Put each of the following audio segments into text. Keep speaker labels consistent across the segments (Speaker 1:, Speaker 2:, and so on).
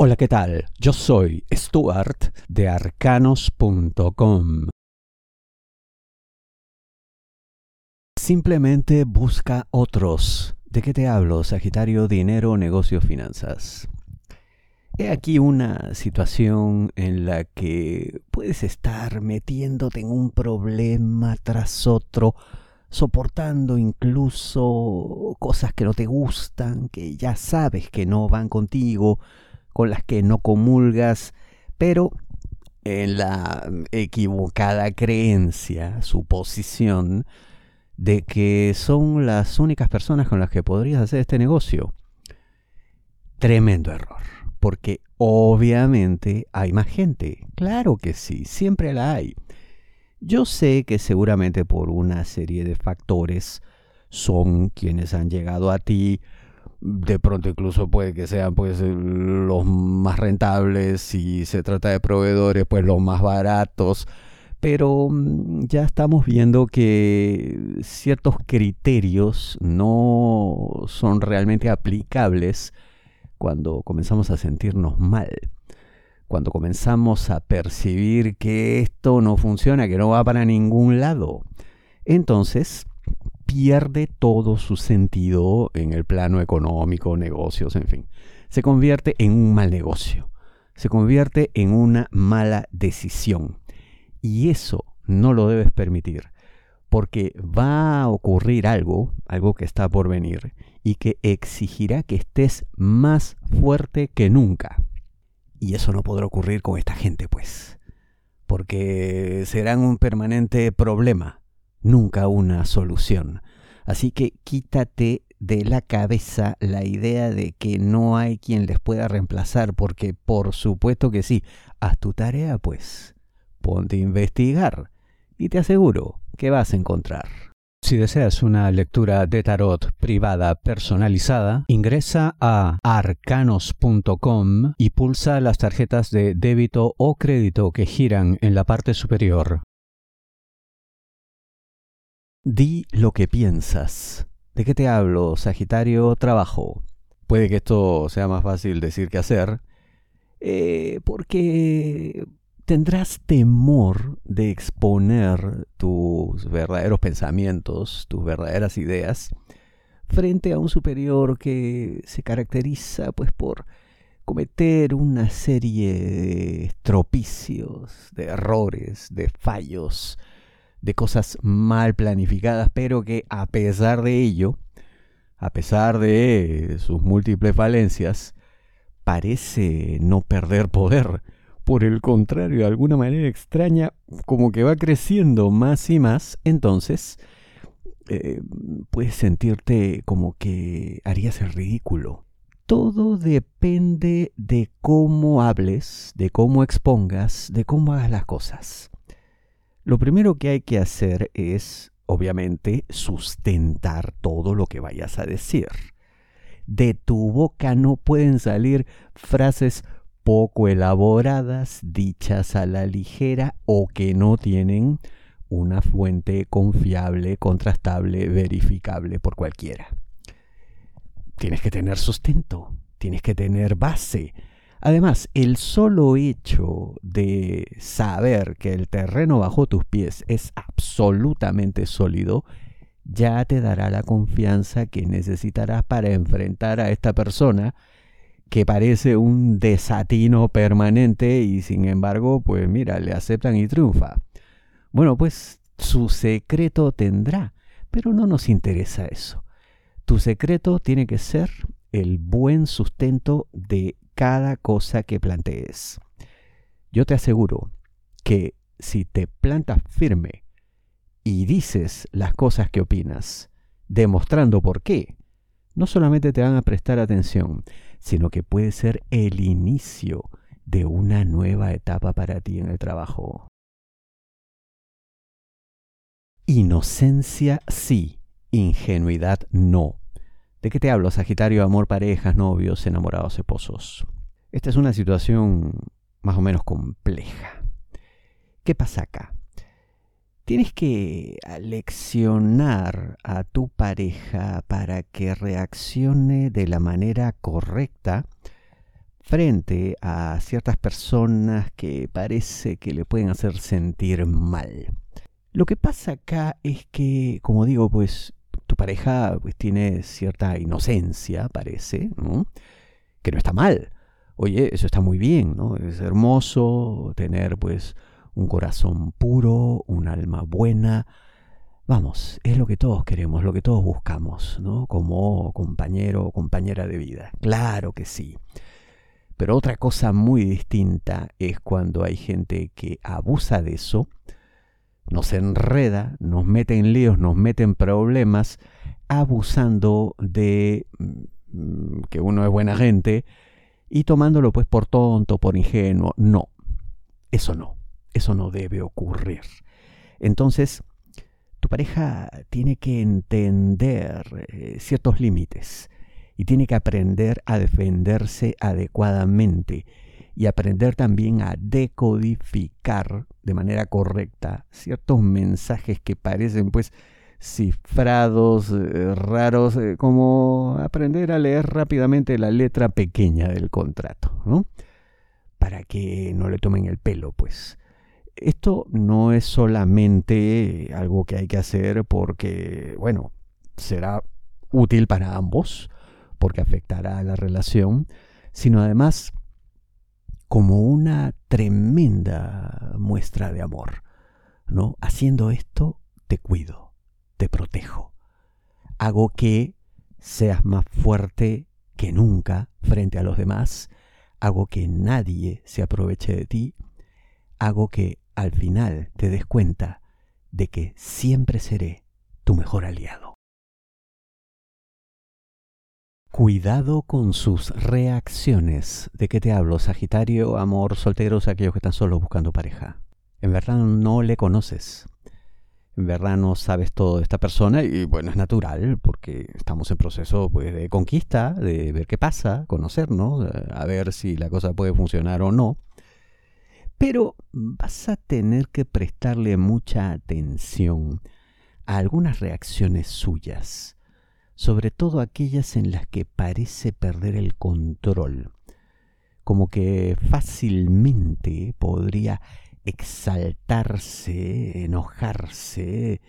Speaker 1: Hola, ¿qué tal? Yo soy Stuart de arcanos.com. Simplemente busca otros. ¿De qué te hablo? Sagitario, dinero, negocios, finanzas. He aquí una situación en la que puedes estar metiéndote en un problema tras otro, soportando incluso cosas que no te gustan, que ya sabes que no van contigo, con las que no comulgas, pero en la equivocada creencia, suposición, de que son las únicas personas con las que podrías hacer este negocio. Tremendo error, porque obviamente hay más gente. Claro que sí, siempre la hay. Yo sé que seguramente por una serie de factores son quienes han llegado a ti, de pronto incluso puede que sean pues los más rentables si se trata de proveedores pues los más baratos pero mm, ya estamos viendo que ciertos criterios no son realmente aplicables cuando comenzamos a sentirnos mal cuando comenzamos a percibir que esto no funciona, que no va para ningún lado. Entonces, pierde todo su sentido en el plano económico, negocios, en fin. Se convierte en un mal negocio, se convierte en una mala decisión. Y eso no lo debes permitir, porque va a ocurrir algo, algo que está por venir, y que exigirá que estés más fuerte que nunca. Y eso no podrá ocurrir con esta gente, pues, porque serán un permanente problema nunca una solución. Así que quítate de la cabeza la idea de que no hay quien les pueda reemplazar, porque por supuesto que sí. Haz tu tarea, pues. Ponte a investigar y te aseguro que vas a encontrar. Si deseas una lectura de tarot privada personalizada, ingresa a arcanos.com y pulsa las tarjetas de débito o crédito que giran en la parte superior. Di lo que piensas. ¿De qué te hablo, Sagitario? Trabajo. Puede que esto sea más fácil decir que hacer, eh, porque tendrás temor de exponer tus verdaderos pensamientos, tus verdaderas ideas, frente a un superior que se caracteriza pues por cometer una serie de tropicios, de errores, de fallos, de cosas mal planificadas, pero que a pesar de ello, a pesar de sus múltiples falencias, parece no perder poder. Por el contrario, de alguna manera extraña, como que va creciendo más y más, entonces eh, puedes sentirte como que harías el ridículo. Todo depende de cómo hables, de cómo expongas, de cómo hagas las cosas. Lo primero que hay que hacer es, obviamente, sustentar todo lo que vayas a decir. De tu boca no pueden salir frases poco elaboradas, dichas a la ligera o que no tienen una fuente confiable, contrastable, verificable por cualquiera. Tienes que tener sustento, tienes que tener base, Además, el solo hecho de saber que el terreno bajo tus pies es absolutamente sólido, ya te dará la confianza que necesitarás para enfrentar a esta persona que parece un desatino permanente y sin embargo, pues mira, le aceptan y triunfa. Bueno, pues su secreto tendrá, pero no nos interesa eso. Tu secreto tiene que ser el buen sustento de cada cosa que plantees. Yo te aseguro que si te plantas firme y dices las cosas que opinas, demostrando por qué, no solamente te van a prestar atención, sino que puede ser el inicio de una nueva etapa para ti en el trabajo. Inocencia sí, ingenuidad no. ¿De qué te hablo, Sagitario? Amor, parejas, novios, enamorados, esposos. Esta es una situación más o menos compleja. ¿Qué pasa acá? Tienes que leccionar a tu pareja para que reaccione de la manera correcta frente a ciertas personas que parece que le pueden hacer sentir mal. Lo que pasa acá es que, como digo, pues tu pareja pues, tiene cierta inocencia, parece, que no está mal. Oye, eso está muy bien, ¿no? Es hermoso tener pues un corazón puro, un alma buena. Vamos, es lo que todos queremos, lo que todos buscamos, ¿no? Como compañero o compañera de vida. Claro que sí. Pero otra cosa muy distinta es cuando hay gente que abusa de eso, nos enreda, nos mete en líos, nos mete en problemas, abusando de mm, que uno es buena gente y tomándolo pues por tonto, por ingenuo. No, eso no, eso no debe ocurrir. Entonces, tu pareja tiene que entender eh, ciertos límites y tiene que aprender a defenderse adecuadamente y aprender también a decodificar de manera correcta ciertos mensajes que parecen pues cifrados, eh, raros, eh, como aprender a leer rápidamente la letra pequeña del contrato, ¿no? Para que no le tomen el pelo, pues. Esto no es solamente algo que hay que hacer porque, bueno, será útil para ambos, porque afectará a la relación, sino además como una tremenda muestra de amor. ¿no? Haciendo esto, te cuido, te protejo. Hago que seas más fuerte que nunca frente a los demás. Hago que nadie se aproveche de ti. Hago que al final te des cuenta de que siempre seré tu mejor aliado. Cuidado con sus reacciones. ¿De qué te hablo? Sagitario, amor, solteros, aquellos que están solos buscando pareja. En verdad no le conoces. En verdad no sabes todo de esta persona y bueno, es natural porque estamos en proceso pues, de conquista, de ver qué pasa, conocernos, a ver si la cosa puede funcionar o no. Pero vas a tener que prestarle mucha atención a algunas reacciones suyas sobre todo aquellas en las que parece perder el control, como que fácilmente podría exaltarse, enojarse,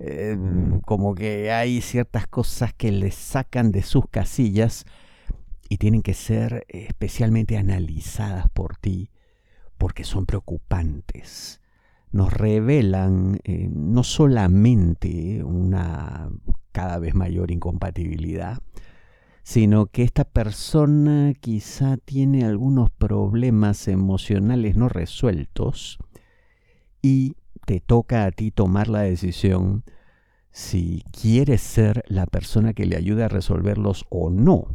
Speaker 1: em, como que hay ciertas cosas que le sacan de sus casillas y tienen que ser especialmente analizadas por ti porque son preocupantes. Nos revelan eh, no solamente una cada vez mayor incompatibilidad, sino que esta persona quizá tiene algunos problemas emocionales no resueltos y te toca a ti tomar la decisión si quieres ser la persona que le ayude a resolverlos o no.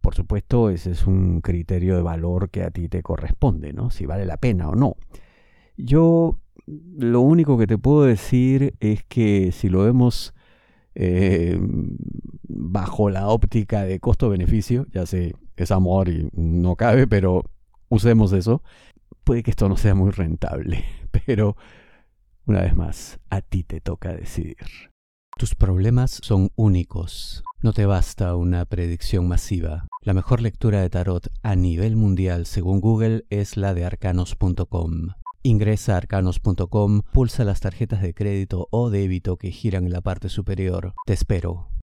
Speaker 1: Por supuesto, ese es un criterio de valor que a ti te corresponde, ¿no? Si vale la pena o no. Yo lo único que te puedo decir es que si lo vemos eh, bajo la óptica de costo-beneficio, ya sé, es amor y no cabe, pero usemos eso, puede que esto no sea muy rentable, pero una vez más, a ti te toca decidir. Tus problemas son únicos. No te basta una predicción masiva. La mejor lectura de tarot a nivel mundial, según Google, es la de arcanos.com. Ingresa a arcanos.com, pulsa las tarjetas de crédito o débito que giran en la parte superior. Te espero.